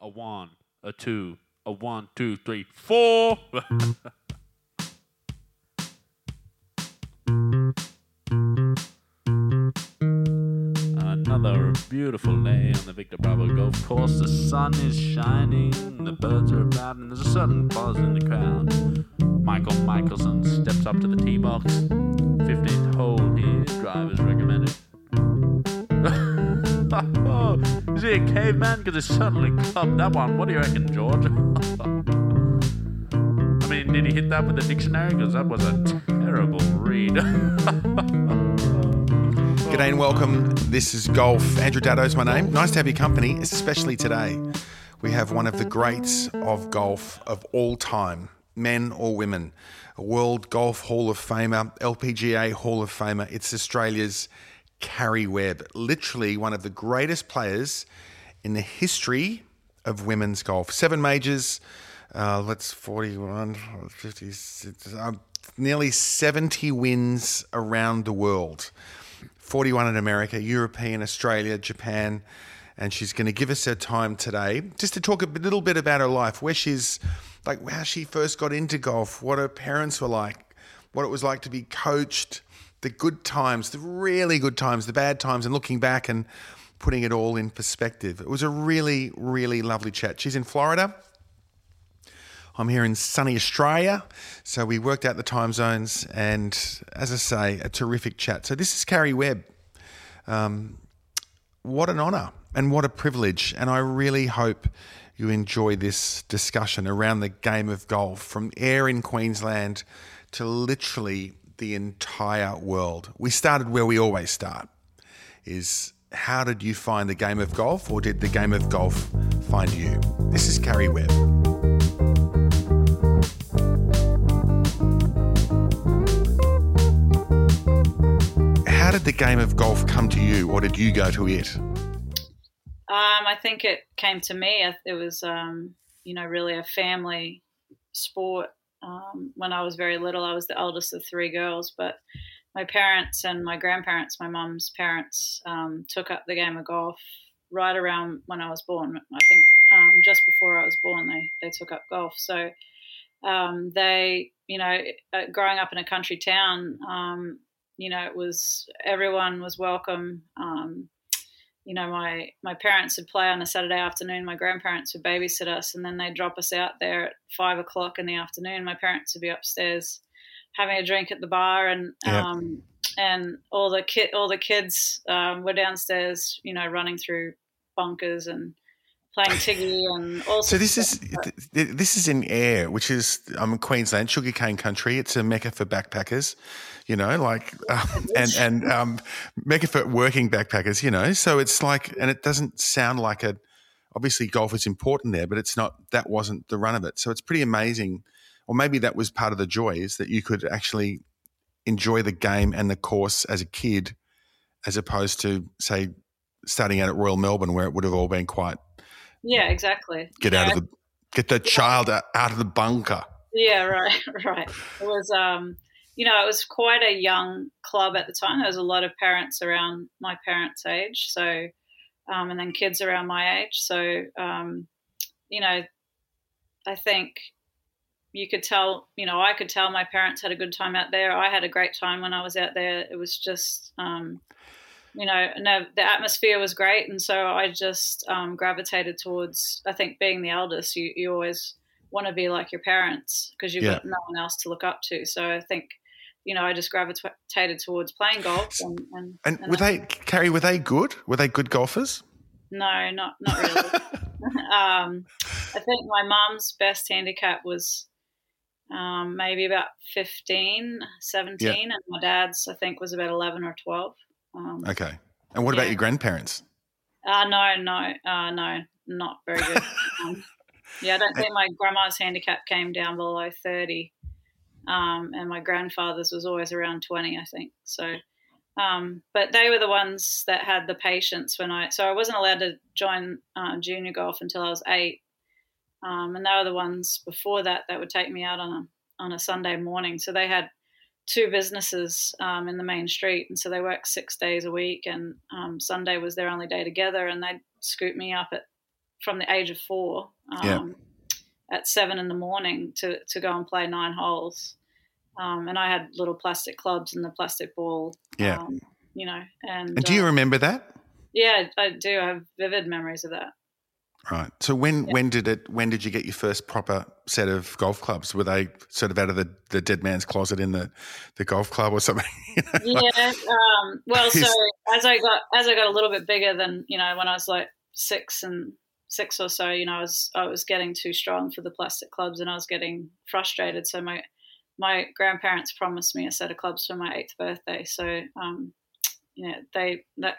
A one, a two, a one, two, three, four. Another beautiful day on the Victor Bravo golf course. The sun is shining, the birds are about, and there's a sudden pause in the crowd. Michael Michelson steps up to the tee box. 15th hole here, drive is recommended. is he a caveman? Because he certainly clubbed that one. What do you reckon, George? I mean, did he hit that with a dictionary? Because that was a terrible read. G'day and welcome. This is Golf. Andrew Daddo's my name. Nice to have your company, especially today. We have one of the greats of golf of all time, men or women, a World Golf Hall of Famer, LPGA Hall of Famer. It's Australia's Karrie Webb, literally one of the greatest players in the history of women's golf. Seven majors, uh, let's 41, 56, uh, nearly 70 wins around the world. 41 in America, European, Australia, Japan. And she's going to give us her time today just to talk a little bit about her life, where she's like, how she first got into golf, what her parents were like, what it was like to be coached, the good times, the really good times, the bad times, and looking back and putting it all in perspective. It was a really, really lovely chat. She's in Florida. I'm here in sunny Australia. So we worked out the time zones and, as I say, a terrific chat. So this is Karrie Webb. Um, what an honour and what a privilege. And I really hope you enjoy this discussion around the game of golf from Ayr in Queensland to literally the entire world. We started where we always start is how did you find the game of golf or did the game of golf find you? This is Karrie Webb. How did the game of golf come to you, or did you go to it? Um, I think it came to me. It was, um, you know, really a family sport. Um, when I was very little, I was the eldest of three girls, but my parents and my grandparents, my mum's parents, um, took up the game of golf right around when I was born. I think um, just before I was born, they they took up golf. So um, they, you know, uh, growing up in a country town, um, you know, it was everyone was welcome. You know, my my parents would play on a Saturday afternoon. My grandparents would babysit us, and then they'd drop us out there at five o'clock in the afternoon. My parents would be upstairs having a drink at the bar, and Yeah. um, and all the kid all the kids um, were downstairs, you know, running through bunkers and playing tiggy and all. So this is stuff. th- th- this is in Ayr, which is I'm in Queensland, sugarcane country. It's a mecca for backpackers, you know, like um, and and um, mecca for working backpackers, you know. So it's like, and it doesn't sound like a. Obviously, golf is important there, but it's not. That wasn't the run of it. So it's pretty amazing, or maybe that was part of the joy is that you could actually enjoy the game and the course as a kid, as opposed to say starting out at Royal Melbourne, where it would have all been quite yeah, exactly. get Yeah, out of the get the child out, out of the bunker. Yeah, right, right. It was, um, you know, it was quite a young club at the time. There was a lot of parents around my parents' age, so, um, and then kids around my age. So, um, you know, I think you could tell, you know, I could tell my parents had a good time out there. I had a great time when I was out there. It was just, um, you know, no, the atmosphere was great, and so I just um, gravitated towards. I think being the eldest, you you always want to be like your parents because you've Yeah. got no one else to look up to. So I think, you know, I just gravitated towards playing golf. And, and, And and were they, Karrie, were they good? Were they good golfers? No, not not really. um, I think my mum's best handicap was um, maybe about 15, 17, and my dad's I think was about eleven or twelve. Um, Okay. And what about your grandparents? Uh, no, no, uh, no, not very good. um, yeah, I don't think my grandma's handicap came down below 30. Um, and my grandfather's was always around 20, I think. So, um, but they were the ones that had the patience when I, so I wasn't allowed to join uh, junior golf until I was eight. Um, and they were the ones before that that would take me out on a, on a Sunday morning. So they had two businesses um, in the main street, and so they worked six days a week, and um, Sunday was their only day together, and they'd scoop me up at from the age of four um, Yeah. at seven in the morning to to go and play nine holes, um, and I had little plastic clubs and the plastic ball, Yeah. um, you know, and, And do you uh, remember that? yeah, I do. I have vivid memories of that. Right. So when when did it when did you get your first proper set of golf clubs? Were they sort of out of the, the dead man's closet in the, the golf club or something? You know, like- yeah. Um, well, so as I got as I got a little bit bigger than you know when I was like six and six or so, you know, I was I was getting too strong for the plastic clubs, and I was getting frustrated. So my my grandparents promised me a set of clubs for my eighth birthday. So um, you know, they that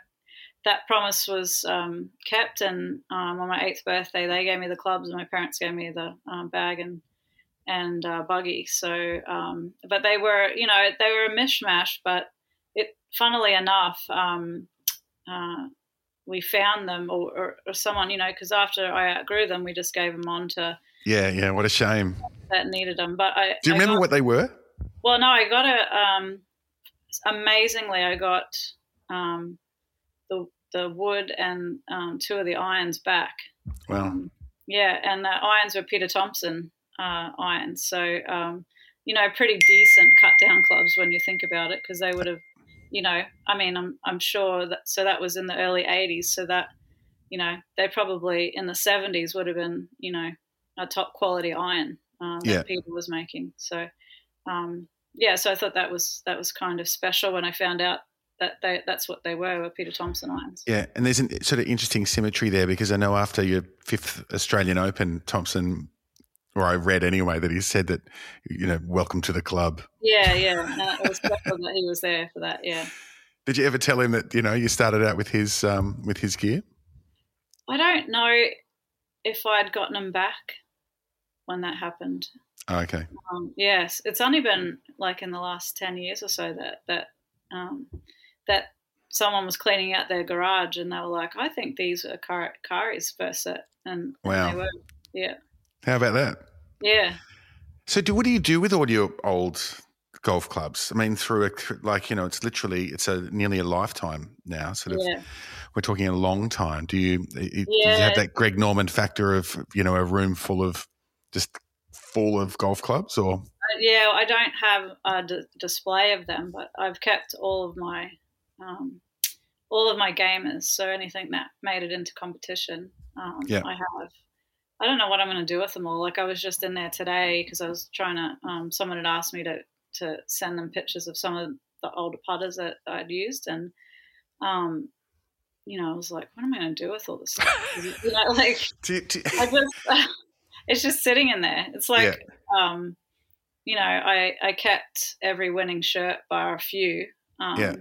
that promise was um, kept, and um, on my eighth birthday, they gave me the clubs, and my parents gave me the um, bag and and uh, buggy. So, um, but they were, you know, they were a mishmash. But it, funnily enough, um, uh, we found them, or, or, or someone, you know, because after I outgrew them, we just gave them on to yeah, yeah. What a shame. that needed them. But I Do you I remember got- what they were? well, no, I got a. Um, amazingly, I got um, the wood and um, two of the irons back. Well, Um, yeah, and the irons were Peter Thomson uh, irons, so um, you know, pretty decent cut down clubs when you think about it, because they would have, you know, I mean, I'm I'm sure that so that was in the early '80s, so that you know they probably in the '70s would have been, you know, a top quality iron um, Yeah. that Peter was making. So um, yeah, so I thought that was that was kind of special when I found out that they, that's what they were, were Peter Thomson irons. yeah. And there's an sort of interesting symmetry there because I know after your fifth Australian Open, Thomson, or I read anyway, that he said that, you know, welcome to the club. Yeah, yeah, it was that he was there for that. Yeah. Did you ever tell him that, you know, you started out with his um, with his gear? I don't know if I'd gotten him back when that happened. Oh, okay. Um, yes, it's only been like in the last ten years or so that that um, that someone was cleaning out their garage and they were like, "I think these are Car- Karrie's first set," and, Wow. they were. Yeah, How about that? yeah. So, do what do you do with all your old golf clubs? I mean, through a like you know, it's literally it's a nearly a lifetime now. Sort of, Yeah. we're talking a long time. Do you, do you have that Greg Norman factor of you know a room full of just full of golf clubs, or Uh, yeah, I don't have a d- display of them, but I've kept all of my um, all of my gamers. So anything that made it into competition, um, Yeah. I have. I don't know what I'm going to do with them all. Like I was just in there today because I was trying to. Um, someone had asked me to to send them pictures of some of the older putters that I'd used, and um, you know, I was like, what am I going to do with all this stuff? you know, like do do I just it's just sitting in there. It's like um you know, I I kept every winning shirt bar a few. Um Yeah.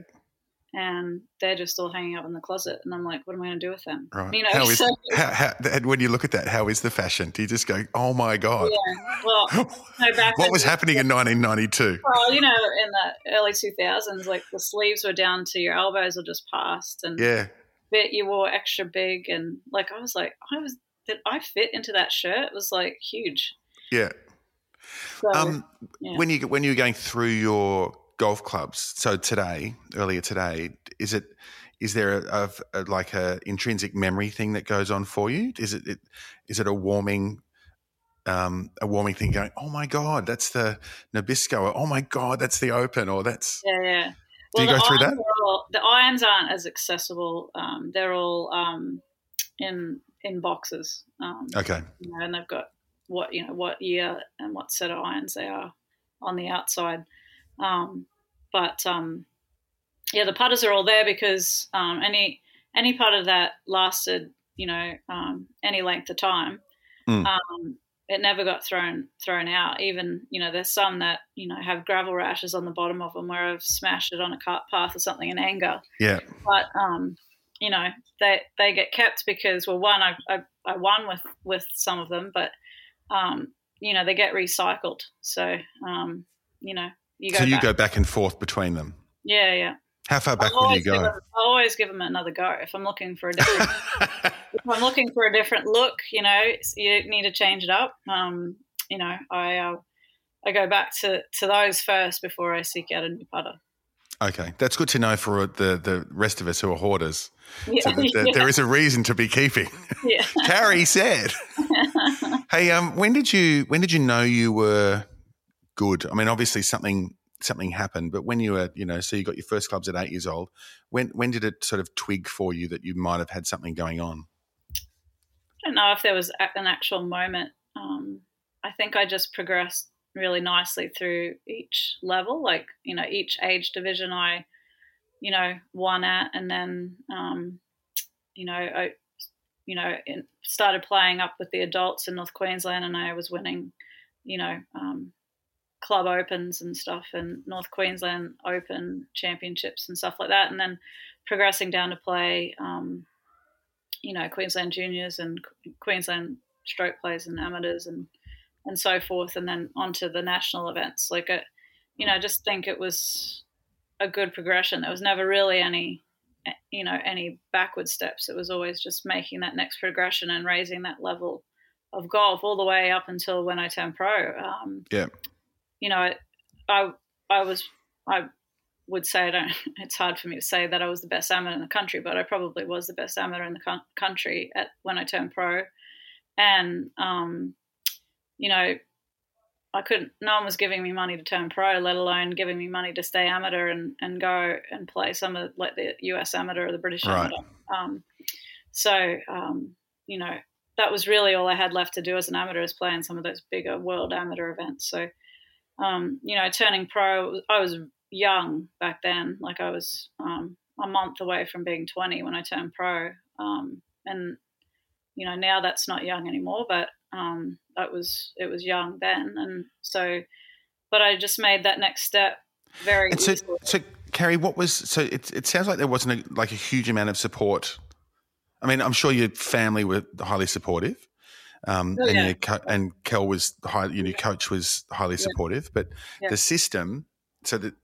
And they're just all hanging up in the closet and I'm like, what am I gonna do with them? right? You know, how is so how, how, when you look at that, how is the fashion? Do you just go, oh my god, yeah. Well no back what was happening in 1992? well, you know, in the early two thousands, like the sleeves were down to your elbows or just past and Yeah, bit you wore extra big and like I was like, I was did I fit into that shirt? It was like huge. yeah. So Um, yeah. when you when you're going through your golf clubs, so today, earlier today, is it is there a, a, a like a intrinsic memory thing that goes on for you? Is it, it is it a warming um, a warming thing going? Oh my god, that's the Nabisco. Or, oh my god, that's the Open. Or that's Yeah, yeah. Do you go through that? all- the irons aren't as accessible. Um, they're all um, in in boxes, um, Okay. you know, and they've got what you know what year and what set of irons they are on the outside. Um, but um, yeah, the putters are all there because um, any any putter that lasted, you know, um, any length of time, Mm. um, it never got thrown thrown out. Even you know, there's some that you know have gravel rashes on the bottom of them where I've smashed it on a cart path or something in anger. Yeah. But um, you know, they they get kept because well, one I I, I won with with some of them, but um, you know, they get recycled. So um, you know, you go. So you back. go back and forth between them. Yeah, yeah. How far back I'll you go? I'll always give them another go if I'm looking for a different. if I'm looking for a different look, you know, you need to change it up. Um, you know, I uh, I go back to, to those first before I seek out a new putter. Okay, that's good to know for the, the rest of us who are hoarders. Yeah, So that, that yeah, there is a reason to be keeping. yeah. Karrie said. hey, um, when did you when did you know you were good? I mean, obviously something something happened, but when you were, you know, so you got your first clubs at eight years old. When when did it sort of twig for you that you might have had something going on? I don't know if there was an actual moment. Um, I think I just progressed really nicely through each level. Like you know, each age division I, you know, won at, and then um, you know, I, you know, started playing up with the adults in North Queensland, and I was winning, you know, um, club opens and stuff, and North Queensland Open championships and stuff like that, and then progressing down to play. Um, you know Queensland juniors and Queensland stroke players and amateurs and and so forth, and then onto the national events. Like, a, you know, I just think it was a good progression. There was never really any, eh, you know, any backward steps. It was always just making that next progression and raising that level of golf all the way up until when I turned pro. Um, Yeah. You know, I, I, I was, I would say I don't. It's hard for me to say that I was the best amateur in the country, but I probably was the best amateur in the co- country at when I turned pro, and um, you know, I couldn't. No one was giving me money to turn pro, let alone giving me money to stay amateur and, and go and play some of like the U.S. amateur or the British Right. amateur. Um, so um, you know, that was really all I had left to do as an amateur is play in some of those bigger world amateur events. So um, you know, turning pro, I was young back then. Like I was um, a month away from being 20 when I turned pro. Um, and, you know, now that's not young anymore, but um, that was, it was young then. And so, but I just made that next step very And so, easily. so Karrie, what was so? It, it sounds like there wasn't a, like a huge amount of support. I mean, I'm sure your family were highly supportive, um, Oh, and yeah. your co- and Kel was high, your new coach was highly supportive. But Yeah. the system, so that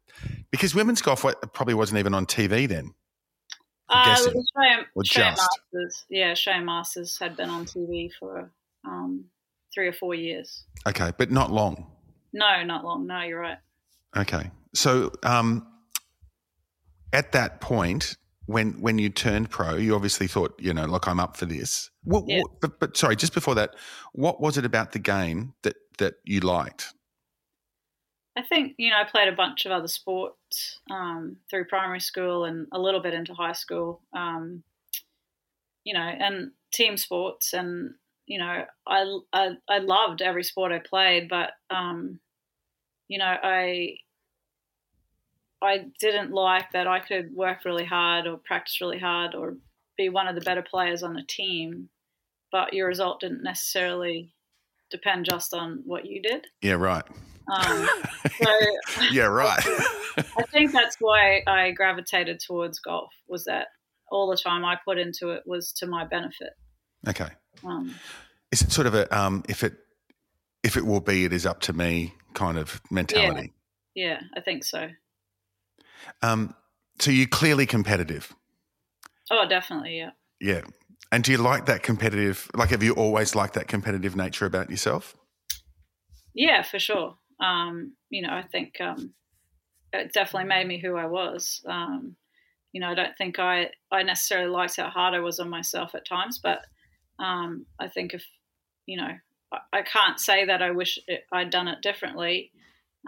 because women's golf probably wasn't even on TV then. I'm Uh, guessing. Or just. Masters, yeah, Australian Masters had been on TV for um, three or four years. Okay, but not long. No, not long. No, you're right. Okay, so um, at that point, when when you turned pro, you obviously thought, you know, look, I'm up for this. What, Yeah. what- but but sorry, just before that, what was it about the game that that you liked? I think you know I played a bunch of other sports um, through primary school and a little bit into high school. Um, you know, and team sports, and you know, I, I I loved every sport I played, but um, you know, I I didn't like that I could work really hard or practice really hard or be one of the better players on the team, but your result didn't necessarily depend just on what you did. Yeah, right. Um, so Yeah, right. I think that's why I gravitated towards golf was that all the time I put into it was to my benefit. okay. Um, Is it sort of a um, if it if it will be, it is up to me kind of mentality? yeah, I think so. Um, so you're clearly competitive. Oh, definitely, yeah. Yeah. And do you like that competitive? Like, have you always liked that competitive nature about yourself? Yeah, for sure. Um, you know, I think um, it definitely made me who I was. Um, you know, I don't think I, I necessarily liked how hard I was on myself at times, but um, I think if, you know, I, I can't say that I wish it, I'd done it differently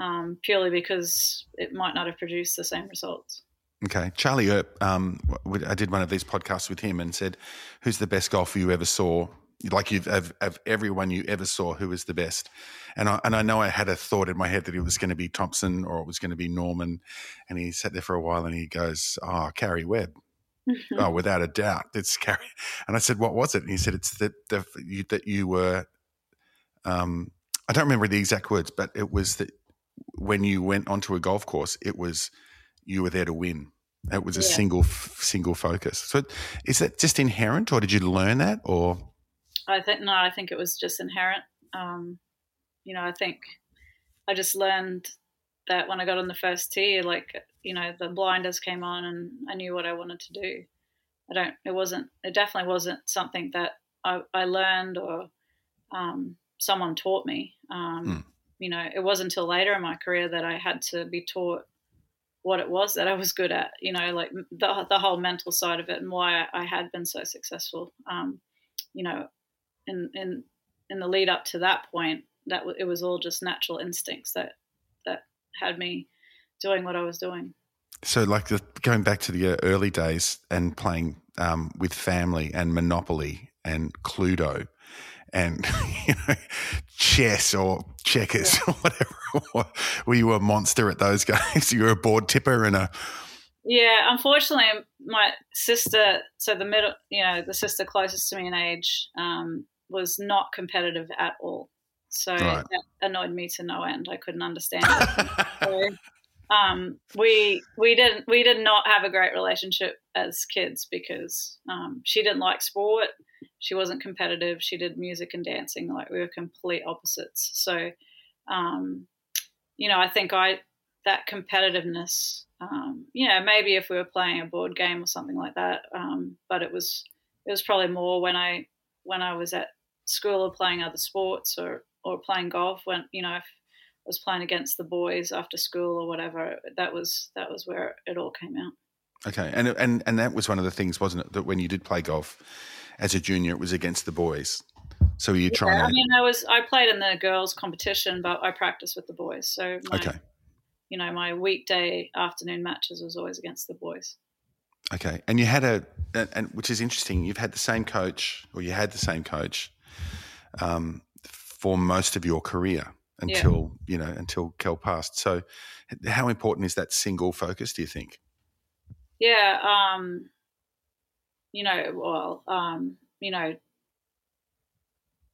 um, purely because it might not have produced the same results. Okay, Charlie Earp. Um, I did one of these podcasts with him and said, "Who's the best golfer you ever saw? Like you've of, of everyone you ever saw, who was the best?" And I and I know I had a thought in my head that it was going to be Thomson or it was going to be Norman. And he sat there for a while and he goes, "Oh, Karrie Webb." oh, without a doubt, it's Karrie. And I said, "What was it?" And he said, "It's that the, you, that you were." Um, I don't remember the exact words, but it was that when you went onto a golf course, it was you were there to win. It was a yeah. single single focus. So, is that just inherent, or did you learn that, or? I think no. I think it was just inherent. Um, you know, I think I just learned that when I got on the first tee, like you know, the blinders came on, and I knew what I wanted to do. I don't. It wasn't. It definitely wasn't something that I, I learned or um, someone taught me. Um, mm. You know, it wasn't until later in my career that I had to be taught what it was that I was good at. You know, like the the whole mental side of it and why I had been so successful. Um, you know, in in in the lead up to that point, that it was all just natural instincts that that had me doing what I was doing. So, like the, going back to the uh, early days and playing um, with family and Monopoly and Cluedo and you know, chess or checkers yeah. or whatever. Were you a monster at those games? you were a board tipper and a. Yeah, unfortunately, my sister, so the middle, you know, the sister closest to me in age, um, was not competitive at all. So right. that annoyed me to no end. I couldn't understand it. so, um, we we didn't we did not have a great relationship as kids because um, she didn't like sport she wasn't competitive. She did music and dancing. Like we were complete opposites. So, um, you know, I think I that competitiveness. Um, you know, maybe if we were playing a board game or something like that. Um, but it was it was probably more when I when I was at school or playing other sports or or playing golf. When you know, if I was playing against the boys after school or whatever, that was that was where it all came out. Okay, and and and that was one of the things, wasn't it, that when you did play golf, as a junior, it was against the boys. So you yeah, trying? I mean, I was I played in the girls' competition, but I practiced with the boys. So my, okay, you know, my weekday afternoon matches was always against the boys. Okay, and you had a, and which is interesting. You've had the same coach, or you had the same coach, um, for most of your career until yeah. you know until Kel passed. So, how important is that single focus? Do you think? Yeah, um, you know, well, um, you know,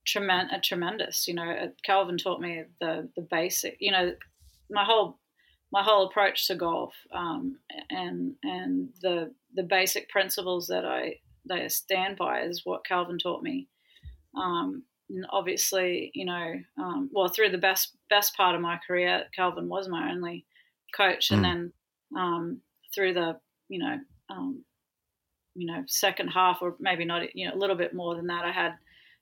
tremendous, tremendous. You know, uh, Kelvin taught me the the basic. You know, my whole my whole approach to golf um, and and the the basic principles that I that I stand by is what Kelvin taught me. Um, and obviously, you know, um, well, through the best best part of my career, Kelvin was my only coach, mm. and then um, through the you know um, you know second half or maybe not you know a little bit more than that. I had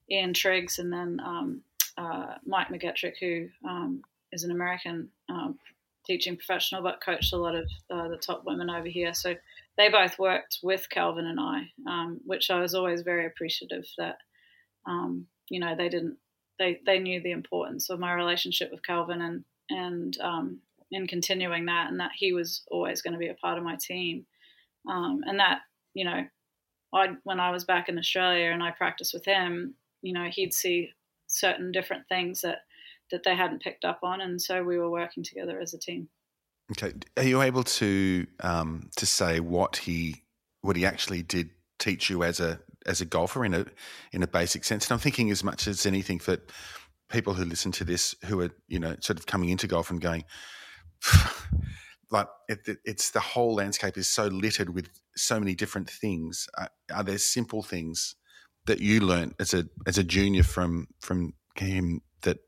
ian triggs and then um, uh, mike McGetrick who um, is an american um, teaching professional but coached a lot of uh, the top women over here. So they both worked with kelvin and i um, which i was always very appreciative that um, you know they didn't they, they knew the importance of my relationship with kelvin and and in continuing that and that he was always going to be a part of my team um, and that you know, I when I was back in Australia and I practiced with him, you know, he'd see certain different things that that they hadn't picked up on, and so we were working together as a team. Okay, are you able to um, to say what he what he actually did teach you as a as a golfer in a in a basic sense? And I'm thinking as much as anything for people who listen to this who are you know sort of coming into golf and going like it, it, it's the whole landscape is so littered with so many different things. Uh, are there simple things that you learned as a as a junior from from him that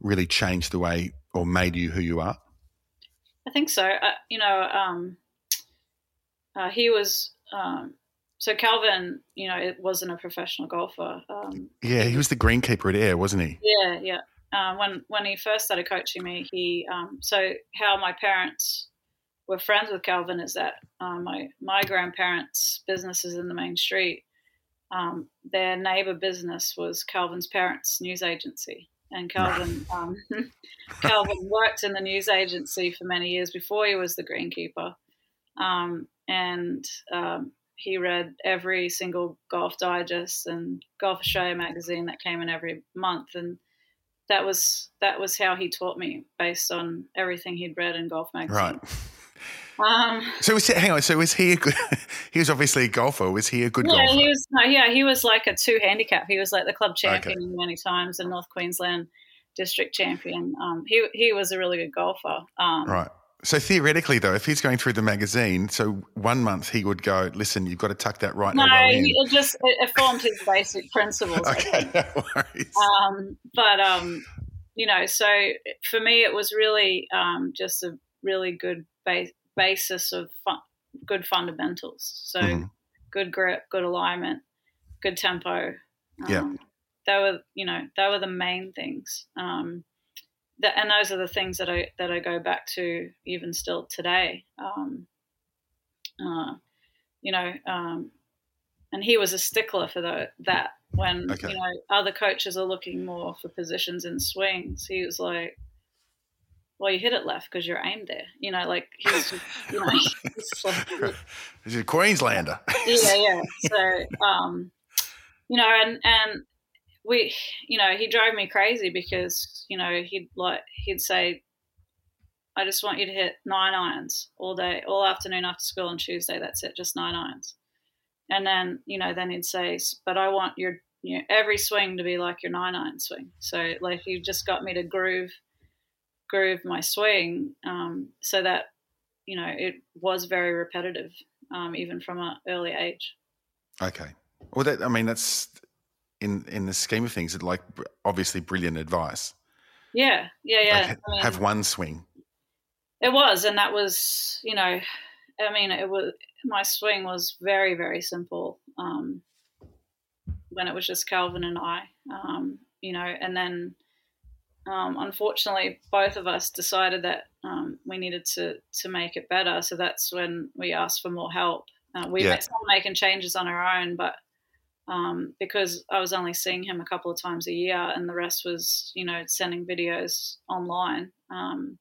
really changed the way or made you who you are? I think so. Uh, you know, um, uh, he was. Um, so Kelvin, you know, it wasn't a professional golfer. Um, yeah, he was the greenkeeper at Ayr, wasn't he? Yeah, yeah. Uh, when when he first started coaching me, he um, so how my parents were friends with Kelvin is that um, my my grandparents' business is in the main street. Um, their neighbor business was Kelvin's parents' news agency, and Kelvin um, Kelvin worked in the news agency for many years before he was the greenkeeper. Um, and um, he read every single Golf Digest and Golf Australia magazine that came in every month, and that was that was how he taught me based on everything he'd read in Golf magazine. Right. Um, So was he, hang on. So was he a good? He was obviously a golfer. Was he a good yeah, golfer? he was. No, yeah, he was like a two handicap. He was like the club champion Okay. many times and North Queensland district champion. Um, he he was a really good golfer. Um, Right. So theoretically, though, if he's going through the magazine, so one month he would go, "Listen, you've got to tuck that right No, elbow in." he, it just it, it formed his basic principles. Okay, no worries. um, but um, you know, so for me, it was really um, just a really good base, basis of fun, good fundamentals. So Mhm. good grip, good alignment, good tempo. Yeah. Um, they were, you know, they were the main things. Um, that, and those are the things that I that I go back to even still today. Um, uh, you know, um, and he was a stickler for the, that. When Okay. you know other coaches are looking more for positions in swings, he was like, "Well, you hit it left because you're aimed there." You know, like he's just, you know, he's like, He's a Queenslander. yeah, yeah. So, um, you know, and and we, you know, he drove me crazy because you know he'd like he'd say, "I just want you to hit nine irons all day, all afternoon after school on Tuesday. That's it, just nine irons." And then you know, then he'd say, "But I want your you know, every swing to be like your nine iron swing." So like he just got me to groove groove my swing um, so that you know it was very repetitive um, even from an early age. Okay. Well, that I mean, that's in in the scheme of things, like obviously brilliant advice. Yeah, yeah, yeah. Like, I mean, have one swing. It was, and that was, you know, I mean, it was my swing was very, very simple um, when it was just Kelvin and I, um, you know, and then um, unfortunately, both of us decided that um, we needed to to make it better. So that's when we asked for more help. Uh, we Yeah. started making changes on our own, but um, because I was only seeing him a couple of times a year, and the rest was, you know, sending videos online. Um,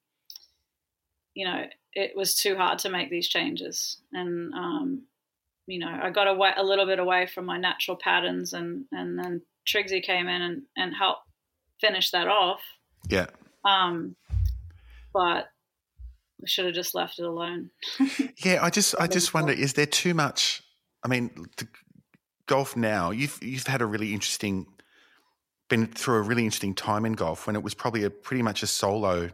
you know, it was too hard to make these changes, and um, you know, I got away a little bit away from my natural patterns, and and then Triggsy came in and and helped finish that off. Yeah. Um, but we should have just left it alone. Yeah. I just I just wonder, is there too much? I mean, the golf now. You've you've had a really interesting, been through a really interesting time in golf when it was probably a pretty much a solo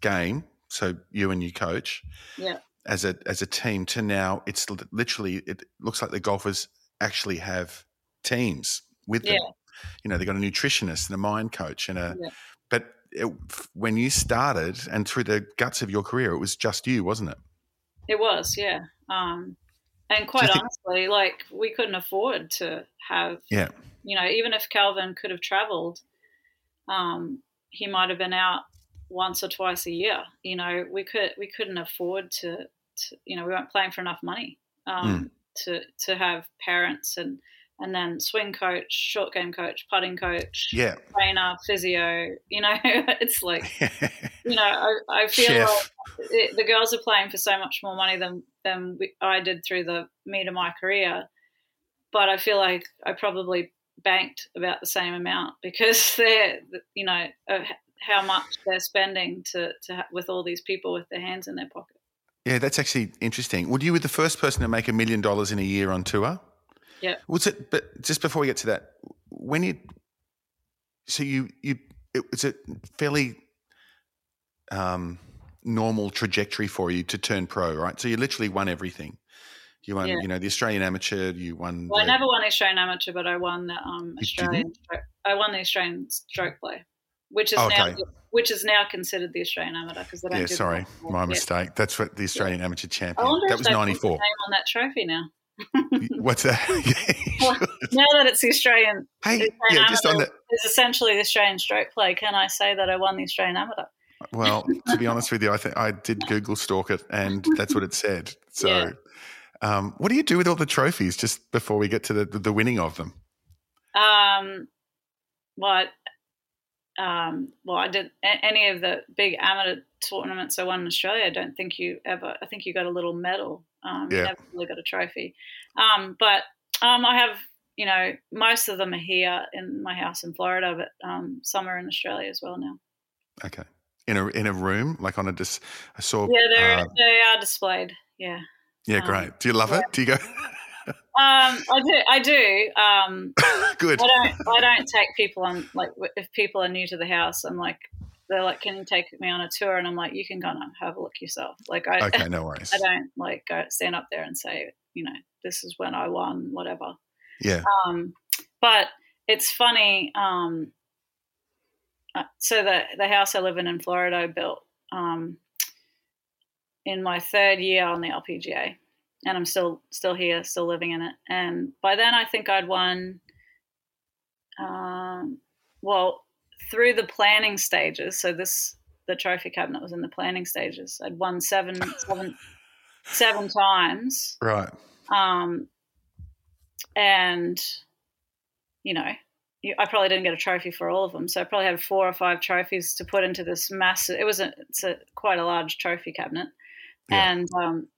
game. So you and your coach. Yeah. as a as a team to now it's literally it looks like the golfers actually have teams with them. You know, they got a nutritionist and a mind coach and a Yeah. but it, when you started and through the guts of your career it was just you, wasn't it? It was, yeah. Um, and quite think- honestly, like we couldn't afford to have, Yeah. you know, even if Kelvin could have traveled, um, he might have been out once or twice a year. You know, we could we couldn't afford to, to you know, we weren't playing for enough money um, to to have parents and and then swing coach, short game coach, putting coach, Yeah. trainer, physio. You know, it's like you know, I, I feel Chef. like it, the girls are playing for so much more money than than we, I did through the meat of my career. But I feel like I probably banked about the same amount because they're, you know, how much they're spending to, to ha- with all these people with their hands in their pocket. Yeah, that's actually interesting. Would you be the first person to make a million dollars in a year on tour? Yeah. Was it? But just before we get to that, when you, so you you, it was a fairly um, normal trajectory for you to turn pro, right? So you literally won everything. You won, Yeah. you know, the Australian Amateur. You won. Well, I never won Australian Amateur, but I won the um, Australian. Stroke, I won the Australian Stroke Play, which is now Okay. which is now considered the Australian Amateur because they don't. Yeah, do sorry, my yeah. mistake. That's what the Australian Amateur I Champion. That was ninety four. put ninety name on that trophy now. What's that? Well, now that it's the Australian, hey, the yeah, Australian just on is essentially the Australian Stroke Play. Can I say that I won the Australian Amateur? Well, to be honest with you, I think I did Google stalk it, and that's what it said. So, Yeah. um, what do you do with all the trophies? Just before we get to the the winning of them. Um, what? Um, well, I did any of the big amateur tournaments I won in Australia. I don't think you ever. I think you got a little medal. Um, Yeah. Never really got a trophy. Um, but um, I have, you know, most of them are here in my house in Florida, but um, some are in Australia as well now. Okay. In a in a room, like on a dis. I saw. Yeah, they're uh, they are displayed. Yeah. yeah, um, great. Do you love it? Do you go? Um, I do. I do. Um, Good. I don't. I don't take people on like if people are new to the house. I'm like, they're like, can you take me on a tour? And I'm like, you can go and have a look yourself. Like I, Okay, no worries. I don't like go stand up there and say, you know, this is when I won, whatever. Yeah. Um, but it's funny. Um, uh, so the the house I live in in Florida, I built um, in my third year on the LPGA, and I'm still still here, still living in it. And by then, I think I'd won. Um, well, through the planning stages. So this the trophy cabinet was in the planning stages. I'd won seven seven seven times Right. um, and you know you, i probably didn't get a trophy for all of them so i probably had four or five trophies to put into this massive it was a, it's a quite a large trophy cabinet Yeah. and um,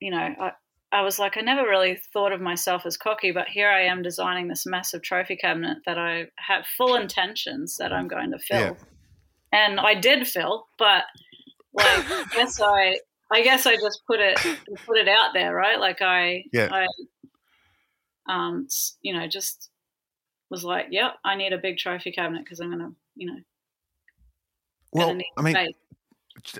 you know I, I was like i never really thought of myself as cocky but here i am designing this massive trophy cabinet that i have full intentions that i'm going to fill Yeah. and i did fill but like i guess i i guess i just put it put it out there right like i Yeah. i um you know just was like yep i need a big trophy cabinet because i'm gonna you know Well, I mean,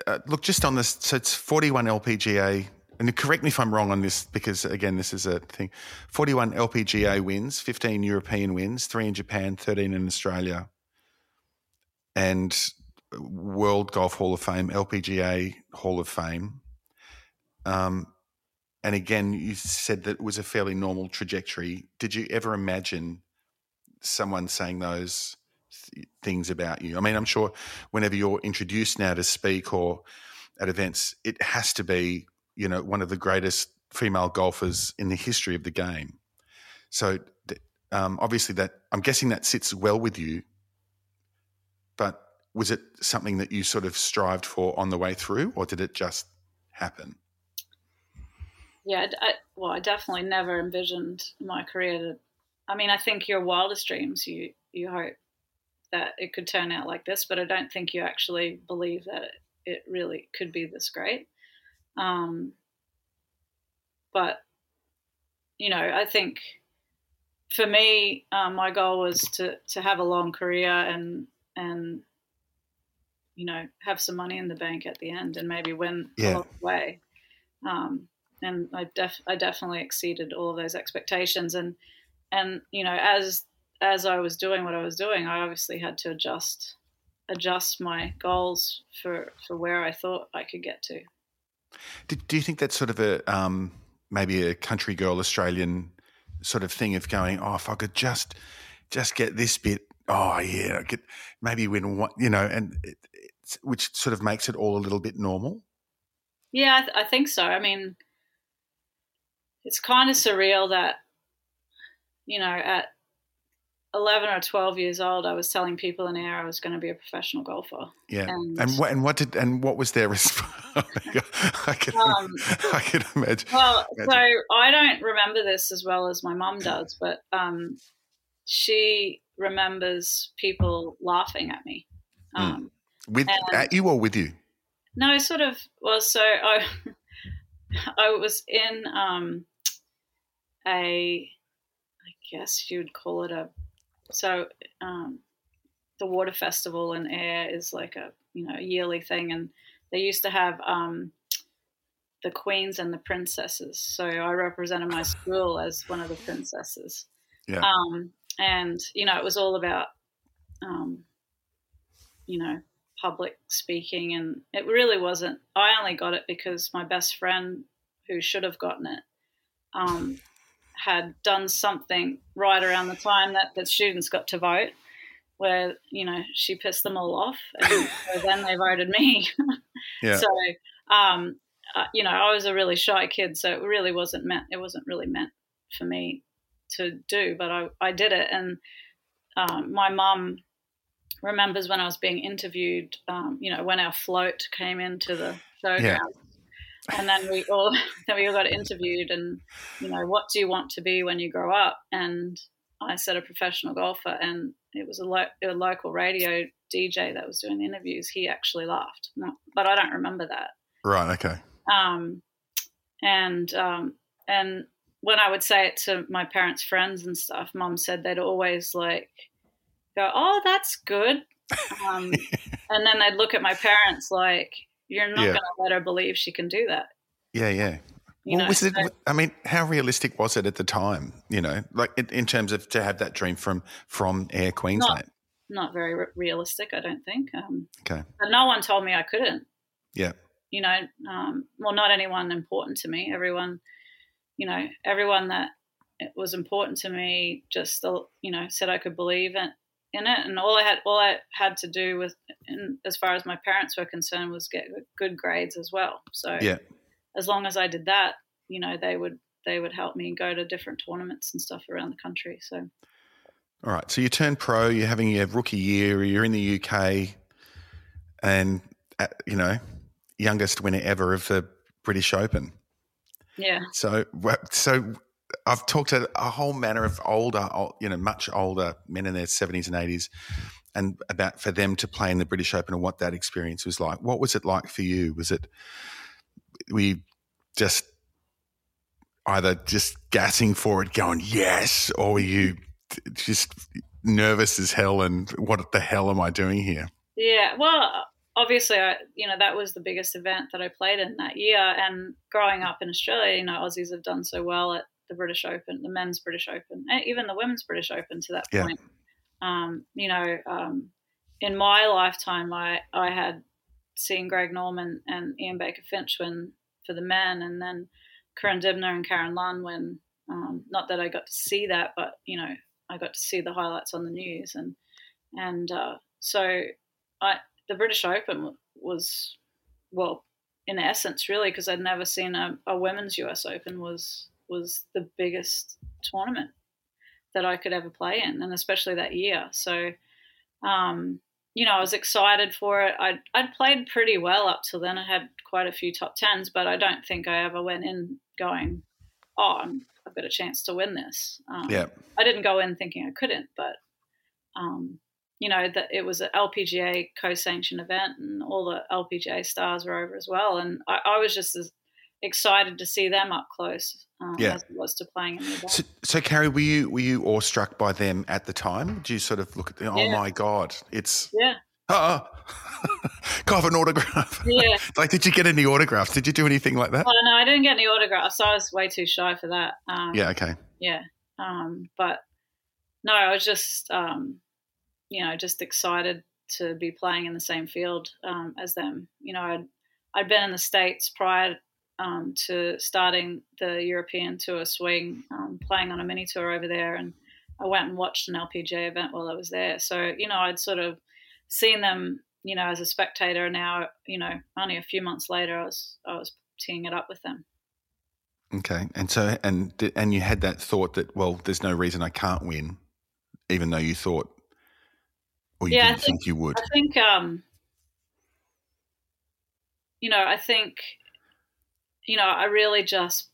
uh, look, just on this, so it's 41 LPGA, and correct me if I'm wrong on this because, again, this is a thing 41 LPGA wins, 15 European wins, three in Japan, 13 in Australia, and World Golf Hall of Fame, LPGA Hall of Fame. Um, and again, you said that it was a fairly normal trajectory. Did you ever imagine someone saying those th- things about you? I mean, I'm sure whenever you're introduced now to speak or at events, it has to be, you know, one of the greatest female golfers in the history of the game. So um, obviously, that I'm guessing that sits well with you. But was it something that you sort of strived for on the way through, or did it just happen? yeah I, well i definitely never envisioned my career to i mean i think your wildest dreams you you hope that it could turn out like this but i don't think you actually believe that it, it really could be this great um but you know i think for me um, my goal was to to have a long career and and you know have some money in the bank at the end and maybe win Yeah. along the way um, and I, def- I definitely exceeded all of those expectations and and you know as as I was doing what I was doing I obviously had to adjust adjust my goals for for where I thought I could get to Do, do you think that's sort of a um, maybe a country girl Australian sort of thing of going, oh, if I could just just get this bit, oh yeah, I could maybe win one, you know, and it, which sort of makes it all a little bit normal. Yeah, I, th- I think so. I mean, it's kind of surreal that, you know, at 11 or 12 years old, I was telling people in Ayr I was going to be a professional golfer. Yeah, And- and what and what did and what was their response? I can Um, I can imagine. Well, so I don't remember this as well as my mum does, but um, she remembers people laughing at me. Um, With and- at you or with you? No, sort of. Well, so I, I was in um, a, I guess you would call it a, so um, the water festival in Ayr is like a you know yearly thing, and they used to have um, the queens and the princesses. So I represented my school as one of the princesses. Yeah. Um, and you know, it was all about, um, you know, public speaking, and it really wasn't. I only got it because my best friend, who should have gotten it, um, had done something right around the time that the students got to vote, where you know she pissed them all off, and so then they voted me. Yeah. So, um, uh, you know, I was a really shy kid, so it really wasn't meant. It wasn't really meant for me to do, but I, I did it. And um, my mum remembers when I was being interviewed. Um, you know, when our float came into the showground. And then we all then we all got interviewed, and you know, what do you want to be when you grow up? And I said a professional golfer, and it was a, lo- a local radio DJ that was doing the interviews. He actually laughed, but I don't remember that. Right. Okay. Um, and um, and when I would say it to my parents' friends and stuff, Mum said they'd always like go, "Oh, that's good," um, and then they'd look at my parents like, "You're not Yeah. going to let her believe she can do that." Yeah. Yeah. You well, know, was it? so- I mean, how realistic was it at the time? You know, like in, terms of to have that dream from from Ayr Queensland. not very re- realistic, I don't think. Um, Okay. but no one told me I couldn't. Yeah. You know, um, well, not anyone important to me. Everyone, you know, everyone that it was important to me just, you know, said I could believe in, in it. And all I had, all I had to do with, in, as far as my parents were concerned, was get good grades as well. So Yeah. as long as I did that, you know, they would they would help me go to different tournaments and stuff around the country. So All right. So you turn pro. You're having your rookie year. You're in the UK, and uh, you know, youngest winner ever of the British Open. yeah, So, so I've talked to a whole manner of older, you know, much older men in their seventies and eighties, and about for them to play in the British Open and what that experience was like. What was it like for you? Was it we just either just gassing for it, going yes, or were you just nervous as hell and what the hell am I doing here? Yeah, well, obviously, I, you know, that was the biggest event that I played in that year. And growing up in Australia, you know, Aussies have done so well at the British Open, the men's British Open, and even the women's British Open to that Yeah. point. Um, you know, um, in my lifetime, I, I had seen Greg Norman and Ian Baker Finch win for the men, and then Corinne Dibnah and Karen Lunn win. Um, not that I got to see that, but you know, I got to see the highlights on the news, and and uh, so I the British Open was well, in essence, really, because I'd never seen a, a women's US Open was was the biggest tournament that I could ever play in, and especially that year. So, um, you know, I was excited for it. I'd, I'd played pretty well up till then. I had quite a few top tens, but I don't think I ever went in going, "Oh, I'm, I've got a chance to win this." Um, Yeah, I didn't go in thinking I couldn't, but um, you know that it was an LPGA co-sanctioned event, and all the LPGA stars were over as well, and I, I was just as excited to see them up close um, Yeah. as it was to playing in the. So, so Karrie, were you were you awestruck by them at the time? Did you sort of look at the, oh my god, it's yeah, oh, can I have an autograph? yeah. like, did you get any autographs? Did you do anything like that? Well, no, I didn't get any autographs. I was way too shy for that. Um, Yeah, okay. yeah. Um, but no, I was just, um, you know, just excited to be playing in the same field um, as them. You know, I'd I'd been in the states prior um, to starting the European Tour swing, um, playing on a mini tour over there, and I went and watched an LPGA event while I was there. So you know, I'd sort of seen them, you know, as a spectator. And now, you know, only a few months later, I was I was teeing it up with them. Okay, and so and and you had that thought that well, there's no reason I can't win, even though you thought, or you yeah, didn't think, you would. I think, um, you know, I think, you know, I really just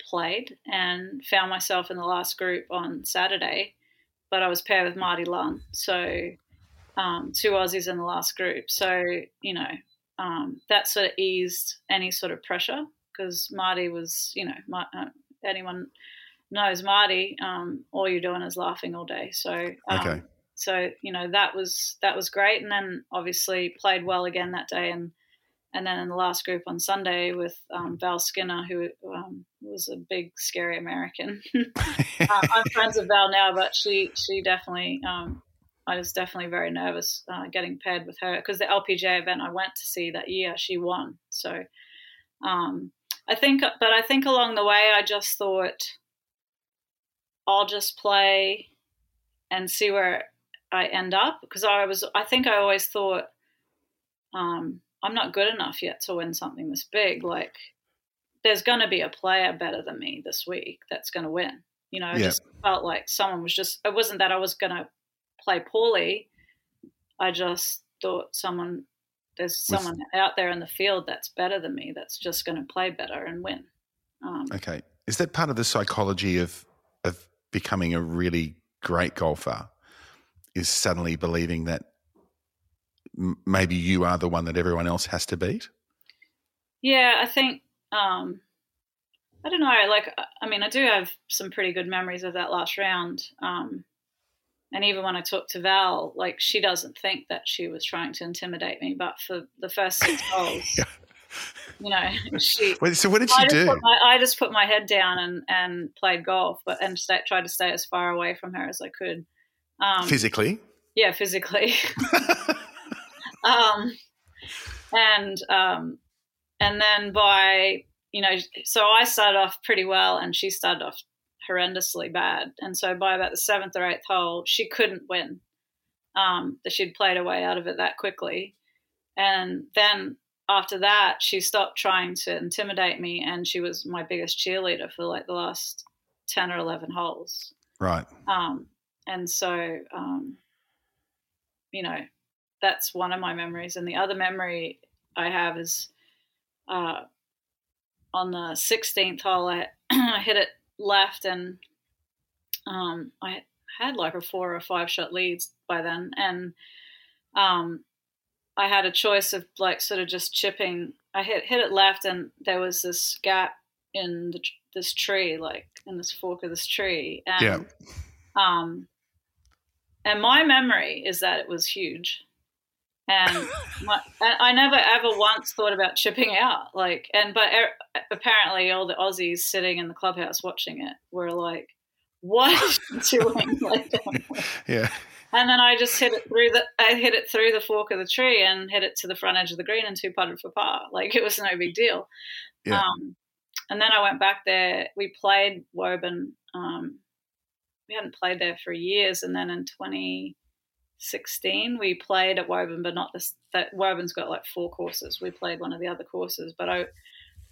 played and found myself in the last group on Saturday, but I was paired with Marty Lunn, so um, two Aussies in the last group. So you know, um, that sort of eased any sort of pressure because Marty was, you know, my, uh, anyone knows Marty. Um, all you're doing is laughing all day. So um, Okay. so you know that was that was great and then obviously played well again that day and and then in the last group on sunday with um, val skinner who um, was a big scary american. Uh, i'm friends with val now but she she definitely um, i was definitely very nervous uh, getting paired with her because the lpga event i went to see that year she won. So um, i think but i think along the way i just thought i'll just play and see where I end up because I was I think I always thought um, I'm not good enough yet to win something this big. Like there's going to be a player better than me this week that's going to win. You know, I Yeah. just felt like someone was just. It wasn't that I was going to play poorly. I just thought someone there's someone With, out there in the field that's better than me that's just going to play better and win. Um, okay, is that part of the psychology of of becoming a really great golfer? Is suddenly believing that maybe you are the one that everyone else has to beat? Yeah, I think um, I don't know. Like, I mean, I do have some pretty good memories of that last round. Um, and even when I talked to Val, like she doesn't think that she was trying to intimidate me, but for the first six holes, yeah. you know, she. Wait, so what did she do? My, I just put my head down and, and played golf, but and stay, tried to stay as far away from her as I could. Um, physically. Yeah, physically. um, and um, and then by you know, so I started off pretty well, and she started off horrendously bad. And so by about the seventh or eighth hole, she couldn't win. Um, that she'd played her way out of it that quickly. And then after that, she stopped trying to intimidate me, and she was my biggest cheerleader for like the last ten or eleven holes. Right. Um, and so, um, you know, that's one of my memories. And the other memory I have is uh, on the 16th hole, I, I hit it left, and um, I had like a four or five shot leads by then, and um, I had a choice of like sort of just chipping. I hit hit it left, and there was this gap in the, this tree, like in this fork of this tree, and yeah. um, and my memory is that it was huge, and my, I never ever once thought about chipping out. Like, and but er, apparently all the Aussies sitting in the clubhouse watching it were like, "What doing?" like, yeah. And then I just hit it through the I hit it through the fork of the tree and hit it to the front edge of the green and two putted for par. Like it was no big deal. Yeah. Um, and then I went back there. We played Woburn. Um, we hadn't played there for years, and then in twenty 16 we played at Woburn, but not this. That Woburn's got like four courses. We played one of the other courses, but I,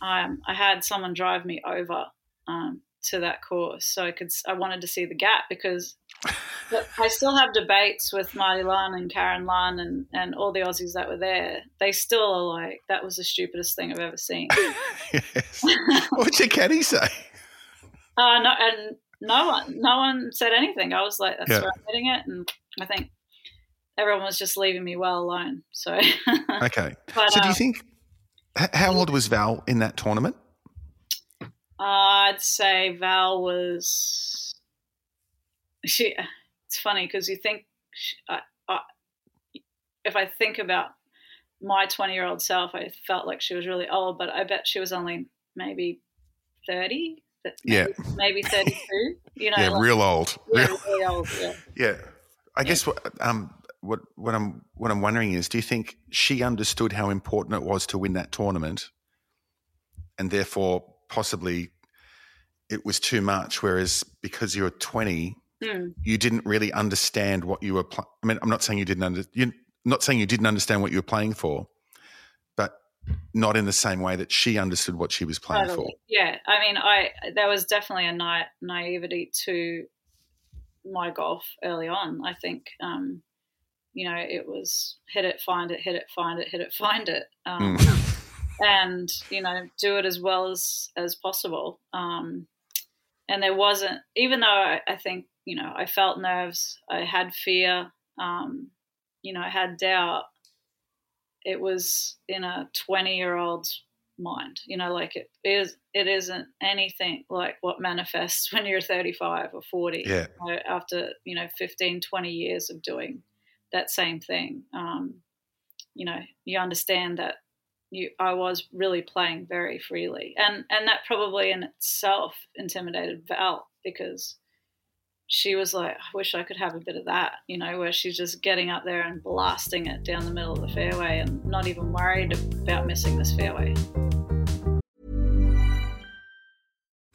um, I had someone drive me over um, to that course, so I could. I wanted to see the gap because I still have debates with Marty Lunn and Karen Lunn and and all the Aussies that were there. They still are like, that was the stupidest thing I've ever seen. yes. What'd your caddy say? Uh, no, and no one, no one said anything. I was like, that's yeah. where I'm hitting it, and I think everyone was just leaving me well alone. So okay. But, so do you uh, think how old was Val in that tournament? I'd say Val was. She. It's funny because you think, she, I, I, if I think about my twenty-year-old self, I felt like she was really old, but I bet she was only maybe thirty. Maybe, yeah, maybe thirty-two. You know, yeah, like, real old. Yeah, real, old. Yeah. yeah. I yeah. guess what um, what what I'm what I'm wondering is, do you think she understood how important it was to win that tournament, and therefore possibly it was too much? Whereas because you're 20, mm. you didn't really understand what you were. Pl- I mean, I'm not saying you didn't under. You're not saying you didn't understand what you were playing for, but not in the same way that she understood what she was playing totally. for. Yeah, I mean, I there was definitely a na- naivety to my golf early on. I think. Um, you know, it was hit it, find it, hit it, find it, hit it, find it, um, mm. and you know, do it as well as as possible. Um, and there wasn't, even though I, I, think you know, I felt nerves, I had fear, um, you know, I had doubt. It was in a twenty-year-old mind, you know, like it is. It isn't anything like what manifests when you're 35 or 40. Yeah. You know, after you know 15, 20 years of doing that same thing. Um, you know, you understand that you I was really playing very freely, and and that probably in itself intimidated Val because she was like, I wish I could have a bit of that, you know, where she's just getting up there and blasting it down the middle of the fairway and not even worried about missing this fairway.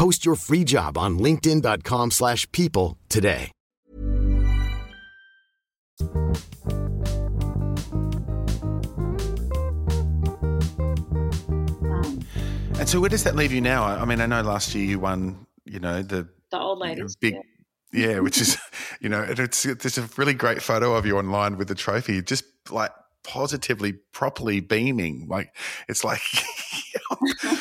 Post your free job on linkedin.com/people slash people today. And so, where does that leave you now? I I mean, I know last year you won, you know, the The old you know, ladies. big, yeah. yeah, which is, you know, and it's there's a really great photo of you online with the trophy, just like positively, properly beaming, like it's like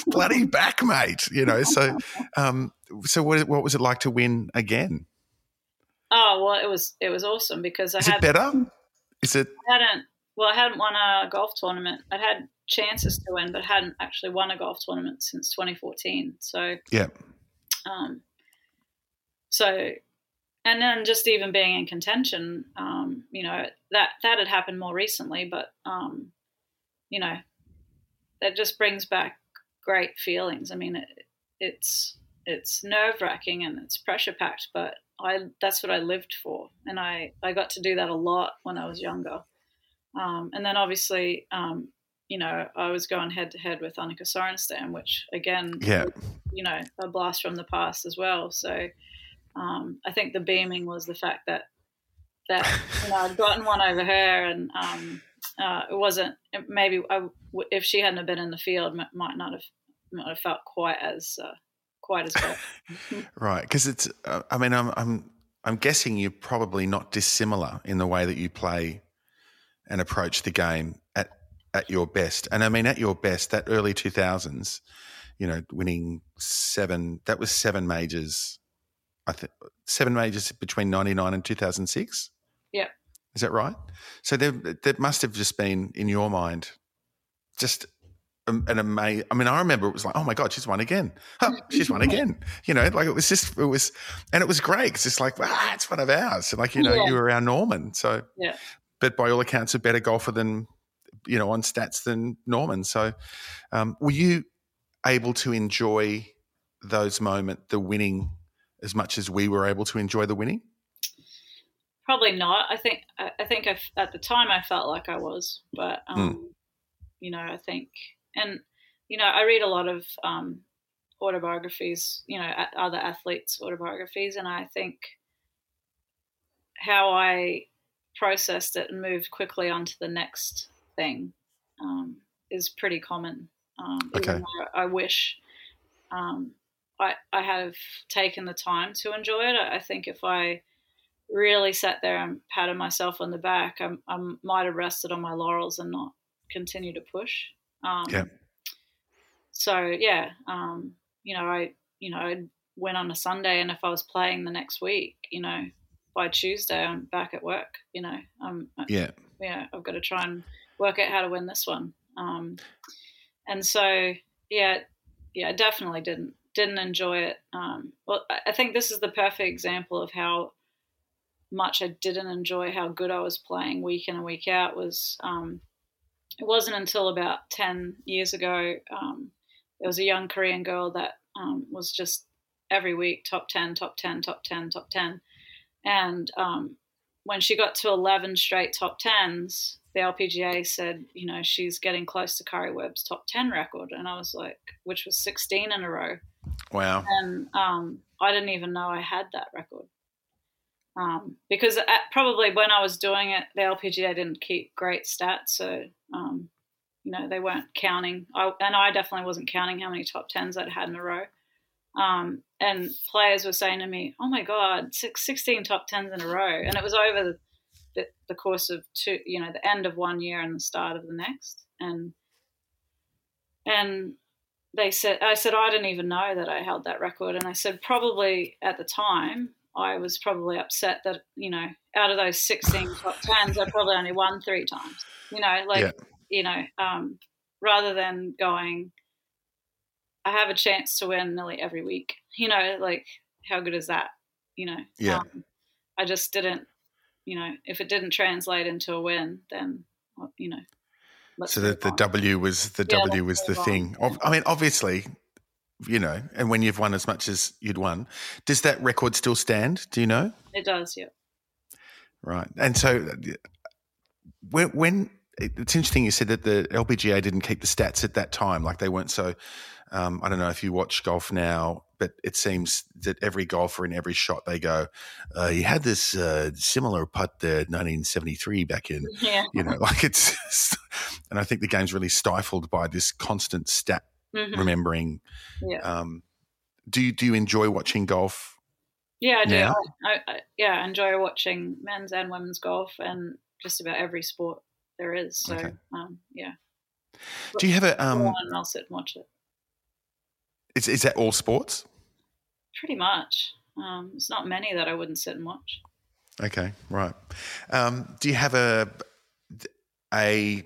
bloody back, mate. You know, so, um, so what what was it like to win again? Oh well, it was it was awesome because I Is had it better? Is it? I hadn't well I hadn't won a golf tournament. I'd had chances to win, but hadn't actually won a golf tournament since 2014. So Yeah, um, so and then just even being in contention, um, you know that that had happened more recently, but um, you know that just brings back great feelings. I mean, it, it's it's nerve wracking and it's pressure packed, but I that's what I lived for, and I I got to do that a lot when I was younger, um, and then obviously. Um, you know, I was going head to head with Annika Sorenstam, which again, yeah, you know, a blast from the past as well. So um, I think the beaming was the fact that that you know I'd gotten one over her, and um, uh, it wasn't maybe I, if she hadn't have been in the field, might not have might have felt quite as uh, quite as well. right. Because it's. Uh, I mean, I'm I'm I'm guessing you're probably not dissimilar in the way that you play and approach the game at at your best. And I mean, at your best, that early 2000s, you know, winning seven, that was seven majors, I think, seven majors between 99 and 2006. Yeah. Is that right? So there, there must have just been, in your mind, just an amazing. I mean, I remember it was like, oh my God, she's won again. Oh, she's won again. You know, like it was just, it was, and it was great. It's just like, ah, it's one of ours. And like, you know, Yeah. you were our Norman. So, Yeah. but by all accounts, a better golfer than, you know, on stats than Norman. So, um, were you able to enjoy those moments, the winning, as much as we were able to enjoy the winning? Probably not. I think I, think I at the time I felt like I was, but um, you know, I think, and you know, I read a lot of um, autobiographies, you know, other athletes' autobiographies, and I think how I processed it and moved quickly on to the next thing um, is pretty common. Um, even Okay. I wish um, I, I have taken the time to enjoy it. I I think if I really sat there and patted myself on the back, I, I might have rested on my laurels and not continue to push. Um, Yeah. So yeah, um, you know, I you know I went on a Sunday, and if I was playing the next week, you know, by Tuesday I'm back at work. You know, I'm Yeah. yeah, I've got to try and work out how to win this one. Um, and so, yeah, yeah, I definitely didn't didn't enjoy it. Um, well, I- I think this is the perfect example of how much I didn't enjoy how good I was playing week in and week out. Was um, it wasn't until about ten years ago um, there was a young Korean girl that um, was just every week top ten, top ten, top ten, top ten, and um, when she got to 11 straight top tens, the LPGA said, you know, she's getting close to Karrie Webb's top 10 record. And I was like, which was 16 in a row. Wow. And um, I didn't even know I had that record. Um, because at, probably when I was doing it, the LPGA didn't keep great stats. So, um, you know, they weren't counting. I, and I definitely wasn't counting how many top tens I'd had in a row. Um, and players were saying to me, "Oh my God, six, 16 top tens in a row," and it was over the, the, the course of two, you know, the end of one year and the start of the next, and and they said, I said I didn't even know that I held that record, and I said probably at the time I was probably upset that you know out of those 16 top tens, I probably only won three times, you know, like Yeah. you know, um, rather than going, I have a chance to win nearly every week. You know, like how good is that? You know, Yeah. Um, I just didn't. You know, if it didn't translate into a win, then you know. So the, the. W was the Yeah, W was the on. thing. I mean, obviously, you know, and when you've won as much as you'd won, does that record still stand? Do you know? It does, yeah. Right. And so when, when it's interesting you said that the LPGA didn't keep the stats at that time, like they weren't so. Um, I don't know if you watch golf now, but it seems that every golfer in every shot they go, uh, "You had this uh, similar putt there, 1973 back in." Yeah. You know, like it's, and I think the game's really stifled by this constant stat Mhm. remembering. Yeah. Um, do you do you enjoy watching golf? Yeah, I do. I, I, yeah, I enjoy watching men's and women's golf and just about every sport there is. So, Okay. um, yeah. Do you have a um? And I'll sit and watch it. Is, is that all sports? Pretty much. Um, it's not many that I wouldn't sit and watch. Okay, right. Um, do you have a a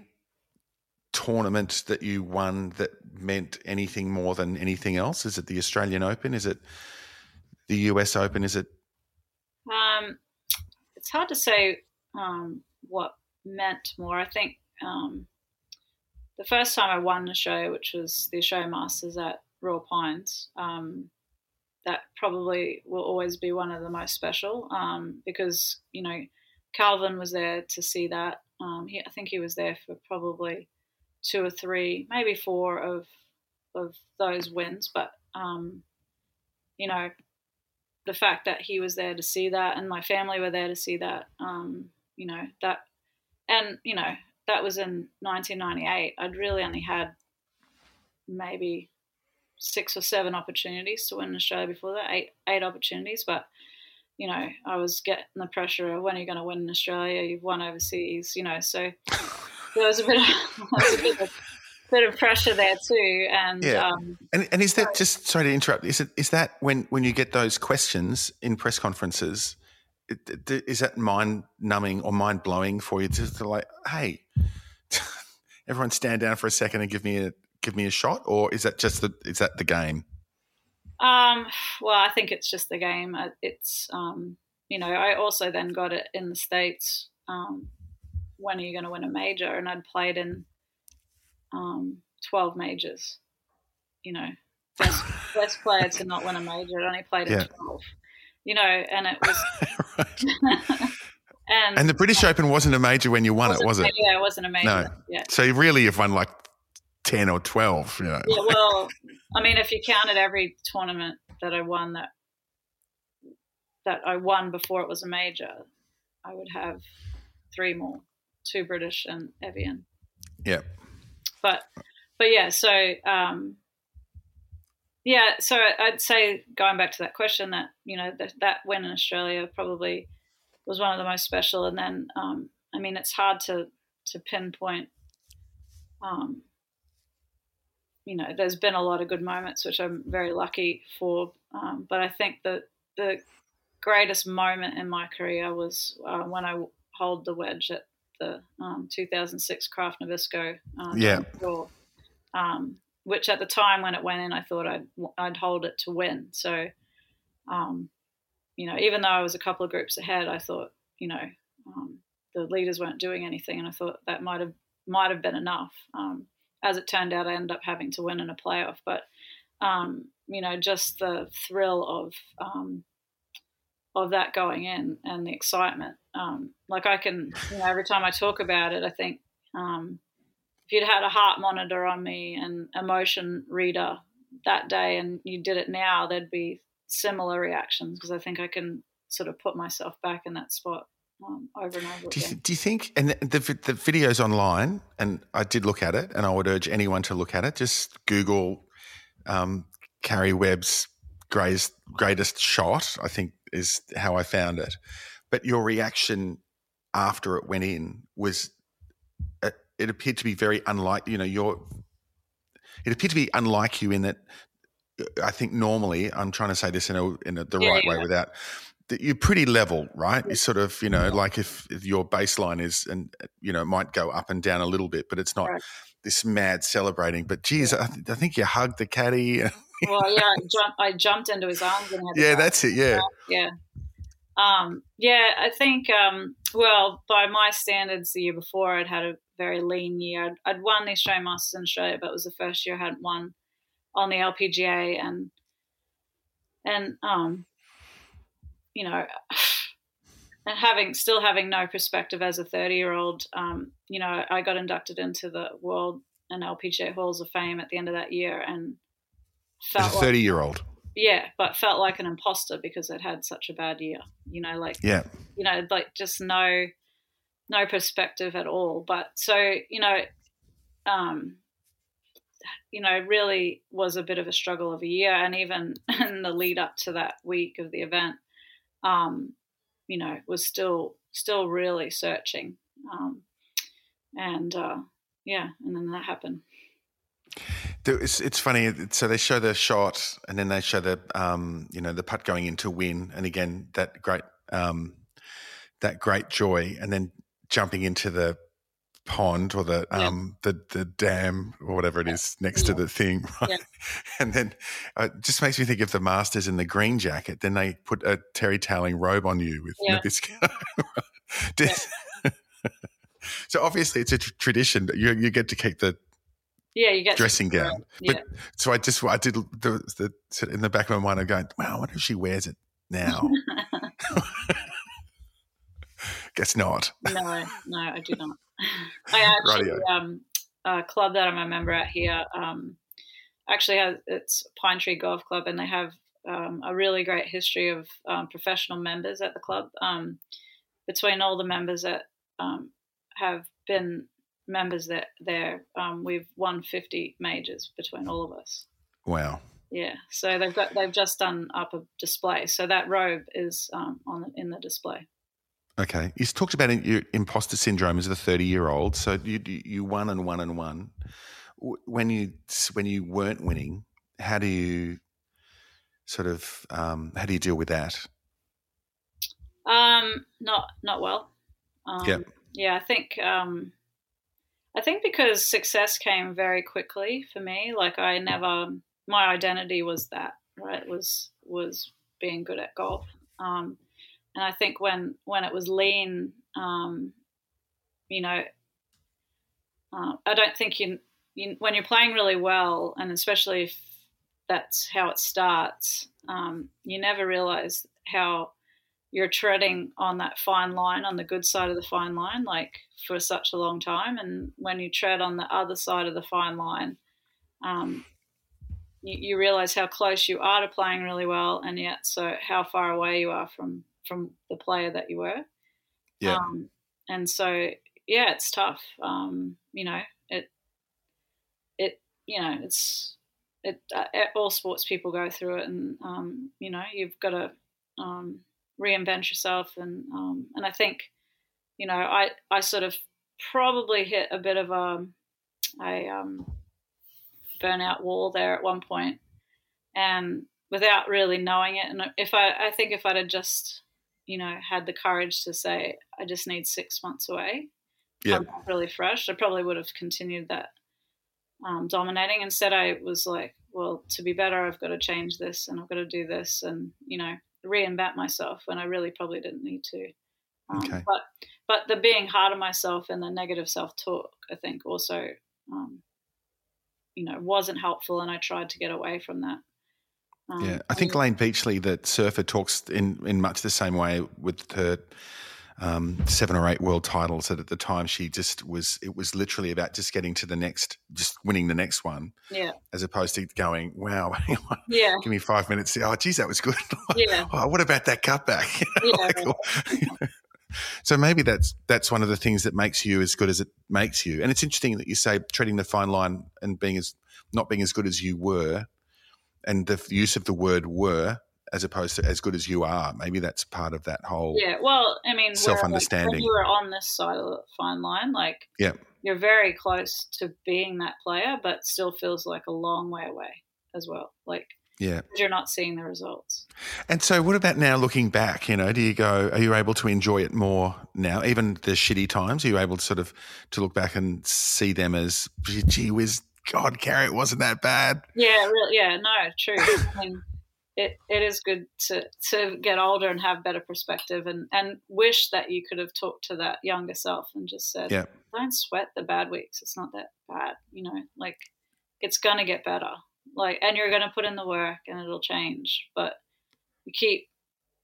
tournament that you won that meant anything more than anything else? Is it the Australian Open? Is it the US Open? Is it Um, it's hard to say um, what meant more. I think um, the first time I won a show, which was the Show Masters at Royal Pines, um, that probably will always be one of the most special um, because you know Kelvin was there to see that. Um, he, I think he was there for probably two or three, maybe four of of those wins, but um, you know the fact that he was there to see that and my family were there to see that um, you know that and you know that was in 1998 i'd really only had maybe six or seven opportunities to win australia before that eight eight opportunities but you know i was getting the pressure of when are you going to win in australia? You've won overseas you know so there was a bit of, a bit of, bit of pressure there too and Yeah. um, and, and is that just sorry to interrupt? Is it is that when when you get those questions in press conferences? Is that mind numbing or mind blowing for you? Just to like, hey, everyone stand down for a second and give me a give me a shot, or is that just the is that the game? Um, well, I think it's just the game. Uh, It's, um, you know, I also then got it in the States. Um, when are you going to win a major? And I'd played in um, 12 majors, you know, best, best player to not win a major. I'd only played in Yeah. 12, you know, and it was, and, And the British Open wasn't a major when you won it, wasn't- it? Yeah, it wasn't a major. No. Yeah. So you really have won like ten or twelve. You know. Yeah, well, I mean, if you counted every tournament that I won that that I won before it was a major, I would have three more, two British and Evian. Yeah. But but yeah, so um, yeah, so I'd say going back to that question that you know that that win in Australia probably was one of the most special, and then um, I mean it's hard to to pinpoint. Um, you know, there's been a lot of good moments, which I'm very lucky for. Um, but I think that the greatest moment in my career was uh, when I holed the wedge at the um, 2006 Kraft Nabisco um, Yeah. tour, um, which at the time when it went in, I thought I'd I'd holed it to win. So, um, you know, even though I was a couple of groups ahead, I thought, you know, um, the leaders weren't doing anything, and I thought that might have might have been enough. Um, as it turned out, I ended up having to win in a playoff, but um, you know, just the thrill of um, of that going in and the excitement. Um, like I can, you know, every time I talk about it, I think um, if you'd had a heart monitor on me and emotion reader that day, and you did it now, there'd be similar reactions because I think I can sort of put myself back in that spot um, over and over Do you, again. do you think, and the, the, the video's online, and I did look at it, and I would urge anyone to look at it. Just Google um, Karrie Webb's greatest greatest shot. I think is how I found it. But your reaction after it went in was it, uh, it appeared to be very unlike you know your it appeared to be unlike you in that I think normally I'm trying to say this in a, in a, the yeah, right yeah. way without that you're pretty level, right? You sort of, you know, like if, if, your baseline is, and you know, it might go up and down a little bit, but it's not right. this mad celebrating. But geez, I, th- I, think you hugged the caddy. Well, yeah, I, jump, I, jumped into his arms and yeah, that's it. Yeah, yeah, um, yeah. I think, um, well, by my standards, the year before, I'd had a very lean year. I'd, I'd won the Australian Masters in Australia, but it was the first year I hadn't won on the LPGA, and and um, you know, and having still having no perspective as a 30 year old, um, you know, I got inducted into the World and LPGA Halls of Fame at the end of that year, and felt a 30 year old. Yeah, but felt like an imposter because I'd had such a bad year. You know, like yeah, you know, like just no, no perspective at all. But so you know, um, you know, really was a bit of a struggle of a year, and even in the lead up to that week of the event, um, you know, was still still really searching. Um, and uh, yeah, and then that happened. It's, it's funny. So they show the shot, and then they show the um, you know the putt going in to win, and again that great um, that great joy, and then jumping into the pond or the yeah. um the the dam or whatever it is next yeah. to the thing right yeah. and then uh, it just makes me think of the masters in the green jacket then they put a terry toweling robe on you with Nabisco. so obviously it's a t- tradition you you get to keep the yeah, you get dressing gown. But so I just I did the, the in the back of my mind. I'm going, wow, I wonder if she wears it now. Guess not. No, no, I do not. I actually, um, a club that I'm a member at here, um, actually has it's Pine Tree Golf Club, and they have um, a really great history of um, professional members at the club. Um, between all the members that um, have been members that there, we've won 50 majors between all of us. Wow. Yeah, so they've got they've just done up a display. So that robe is on in the display. Okay, you talked about your imposter syndrome as a thirty-year-old. So you you won and won and won. When you when you weren't winning, how do you sort of um, how do you deal with that? Um, not not well. Um, yeah, yeah. I think um, I think because success came very quickly for me. Like I never, my identity was that right was was being good at golf. Um, and I think when when it was lean, um, you know, uh, I don't think you, you, when you're playing really well, and especially if that's how it starts, um, you never realize how you're treading on that fine line, on the good side of the fine line, like for such a long time. And when you tread on the other side of the fine line, um, you, you realize how close you are to playing really well, and yet so how far away you are from from the player that you were. Yeah. Um, and so yeah, it's tough. Um, you know, it it you know it's it uh, all sports people go through it, and um, you know you've got to um, reinvent yourself, and um, and I think you know I I sort of probably hit a bit of a a um, burnout wall there at one point, and without really knowing it. And if I I think if I'd have just you know, had the courage to say, I just need six months away. Yeah. I'm really fresh. I probably would have continued that um, dominating. Instead, I was like, well, to be better, I've got to change this and I've got to do this and, you know, reinvent myself when I really probably didn't need to. Um, okay. But, but the being hard on myself and the negative self talk, I think also, um, you know, wasn't helpful. And I tried to get away from that. Um, yeah, I think Layne Beachley, the surfer, talks in, in much the same way with her um, seven or eight world titles. That at the time she just was, it was literally about just getting to the next, just winning the next one. Yeah. As opposed to going, wow, yeah, give me five minutes. Oh, geez, that was good. Yeah. oh, what about that cutback? yeah. like, so maybe that's that's one of the things that makes you as good as it makes you. And it's interesting that you say treading the fine line and being as not being as good as you were and the use of the word were as opposed to as good as you are. Maybe that's part of that whole Yeah, well, I mean, self understanding. when you were on this side of the fine line, like yeah. you're very close to being that player, but still feels like a long way away as well. Like Yeah. you're not seeing the results. And so, what about now looking back? You know, do you go, are you able to enjoy it more now? Even the shitty times, are you able to sort of to look back and see them as, gee whiz, God, Karrie, it wasn't that bad? Yeah, really. Yeah, no, true. I mean, it, it is good to to get older and have better perspective, and and wish that you could have talked to that younger self and just said, Yeah. don't sweat the bad weeks. It's not that bad, you know. Like it's gonna get better. Like, and you're gonna put in the work, and it'll change. But you keep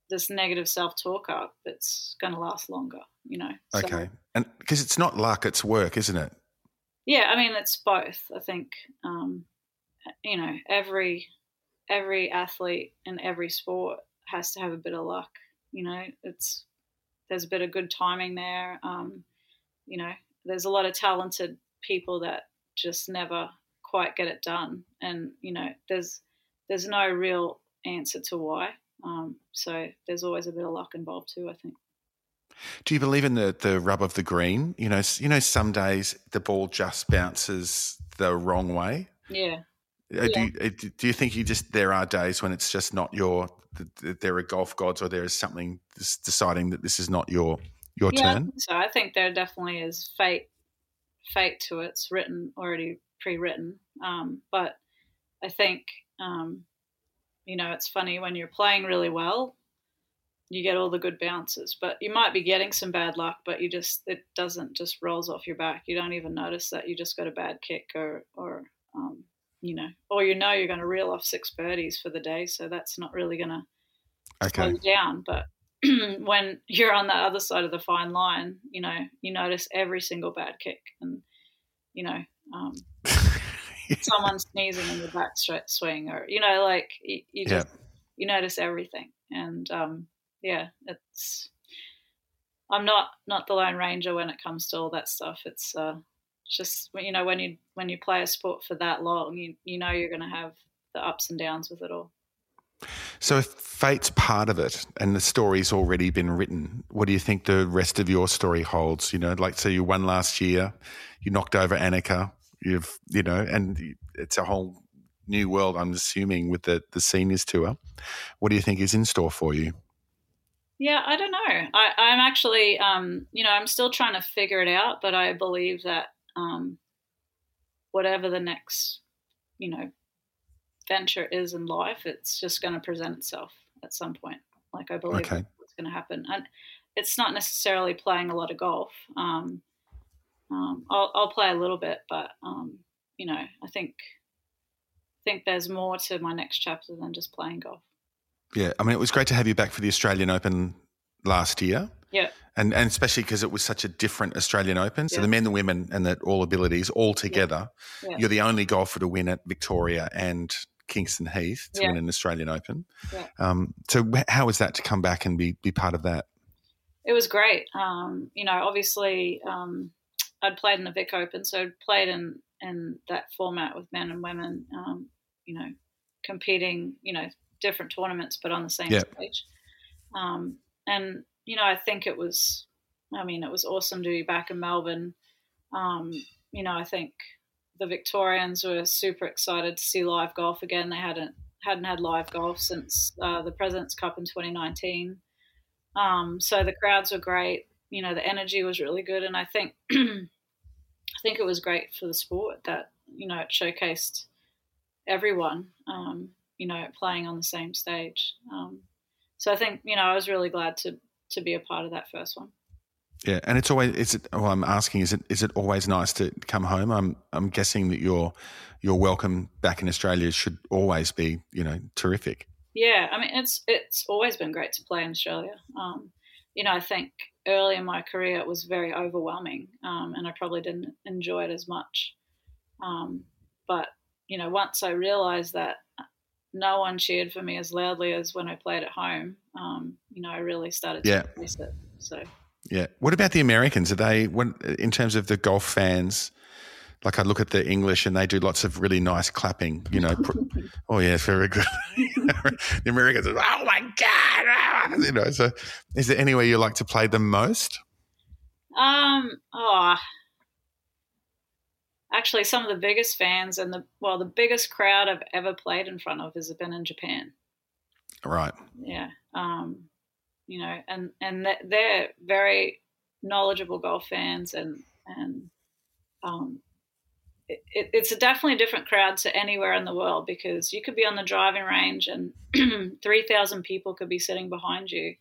this negative self talk up, it's gonna last longer, you know. So- Okay. And because it's not luck, it's work, isn't it? yeah, I mean it's both. I think um, you know every every athlete in every sport has to have a bit of luck. You know, it's there's a bit of good timing there. Um, you know, there's a lot of talented people that just never quite get it done, and you know, there's there's no real answer to why. Um, so there's always a bit of luck involved too. I think. Do you believe in the the rub of the green? You know, you know, some days the ball just bounces the wrong way. Yeah. Uh, Do, you, uh, do you think you just there are days when it's just not your th- th- there are golf gods or there is something deciding that this is not your your yeah, turn? so I think there definitely is fate, fate to it. It's written already, pre-written. Um, but I think, um, you know, it's funny when you're playing really well, you get all the good bounces, but you might be getting some bad luck, but you just it doesn't just rolls off your back. You don't even notice that you just got a bad kick or or um, you know, or you know you're going to reel off six birdies for the day, so that's not really going to slow Okay. you down. But when you're on that other side of the fine line, you know, you notice every single bad kick, and you know, um, someone sneezing in the back swing, or you know, like you, you Yeah. you notice everything, and um, yeah, it's. I'm not not the lone ranger when it comes to all that stuff. It's uh, just you know when you when you play a sport for that long, you you know you're going to have the ups and downs with it all. So if fate's part of it and the story's already been written, what do you think the rest of your story holds? You know, like so you won last year, you knocked over Annika, you've you know, and it's a whole new world. I'm assuming with the the seniors tour. What do you think is in store for you? Yeah, I don't know. I, I'm actually, um, you know, I'm still trying to figure it out, but I believe that um, whatever the next, you know, venture is in life, it's just going to present itself at some point. Like I believe Okay. what's going to happen, and it's not necessarily playing a lot of golf. Um, um, I'll, I'll play a little bit, but um, you know, I think think there's more to my next chapter than just playing golf. Yeah, I mean, it was great to have you back for the Australian Open last year. Yeah. And, and especially because it was such a different Australian Open. So Yeah. the men, the women, and the all abilities all together. Yeah. You're the only golfer to win at Victoria and Kingston Heath to Yeah. win an Australian Open. Yeah. Um, so how was that to come back and be be part of that? it was great. Um, you know, obviously, um, I'd played in the Vic Open, so I'd played in in that format with men and women. Um, you know, competing, you know, different tournaments, but on the same Yeah. stage. Um, and you know, I think it was. I mean, it was awesome to be back in Melbourne. Um, you know, I think the Victorians were super excited to see live golf again. They hadn't hadn't had live golf since uh, the Presidents Cup in 2019. Um, so the crowds were great. You know, the energy was really good, and I think I think it was great for the sport that you know it showcased everyone. Um, you know, playing on the same stage. Um, so I think you know I was really glad to to be a part of that first one. Yeah, and it's always is it. Well, I'm asking, is it is it always nice to come home? I'm I'm guessing that your your welcome back in Australia should always be you know terrific. Yeah, I mean it's it's always been great to play in Australia. Um, you know, I think early in my career it was very overwhelming, um, and I probably didn't enjoy it as much. Um, but you know, once I realised that no one cheered for me as loudly as when I played at home, um, you know, I really started to Yeah. embrace it. So Yeah. What about the Americans? Are they when in terms of the golf fans? like I look at the English and they do lots of really nice clapping, you know. oh yeah, very good. the Americans, are, oh my god, you know. So, is there anywhere you like to play the most? Um. Oh. Actually, some of the biggest fans and the well, the biggest crowd I've ever played in front of has been in Japan. Right. Yeah. Um. You know, and and they're very knowledgeable golf fans and and um it, it's a definitely different crowd to anywhere in the world because you could be on the driving range and 3,000 people could be sitting behind you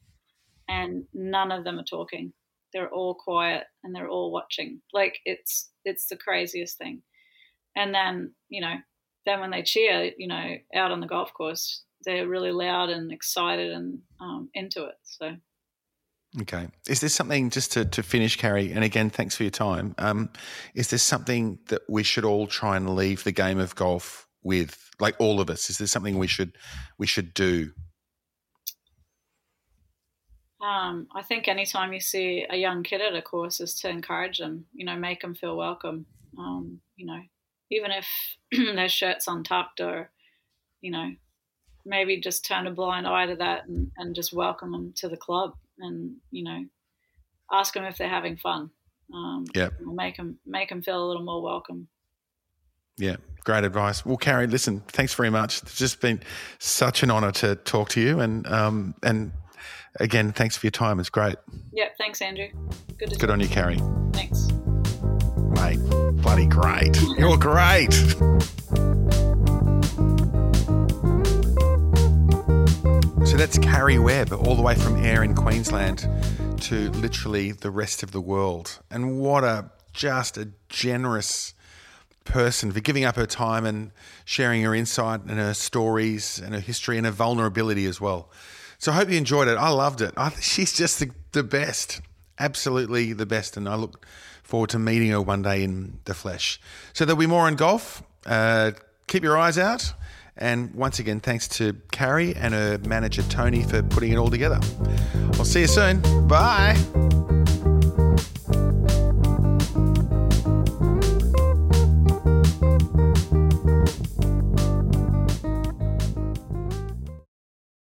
and none of them are talking. They're all quiet and they're all watching. Like it's it's the craziest thing. And then, you know, then when they cheer, you know, out on the golf course, they're really loud and excited and um, into it. So Okay. Is there something just to, to finish, Karrie? And again, thanks for your time. Um, is there something that we should all try and leave the game of golf with, like all of us? Is there something we should we should do? Um, I think anytime you see a young kid at a course is to encourage them. You know, make them feel welcome. Um, you know, even if their shirt's untucked or, you know, maybe just turn a blind eye to that and, and just welcome them to the club and you know ask them if they're having fun. Um, yeah, make them make them feel a little more welcome. Yeah, great advice. Well, Karrie, listen, thanks very much. It's just been such an honour to talk to you, and um, and again, thanks for your time. It's great. Yeah, thanks, Andrew. Good to good on you, Karrie. Thanks, mate. Bloody great. You're great. So that's Karrie Webb, all the way from Ayr in Queensland to literally the rest of the world. And what a just a generous person for giving up her time and sharing her insight and her stories and her history and her vulnerability as well. So I hope you enjoyed it. I loved it. I, she's just the, the best, absolutely the best. And I look forward to meeting her one day in the flesh. So there'll be more on golf. Uh, keep your eyes out. And once again, thanks to Karrie and her manager Tony for putting it all together. I'll see you soon. Bye.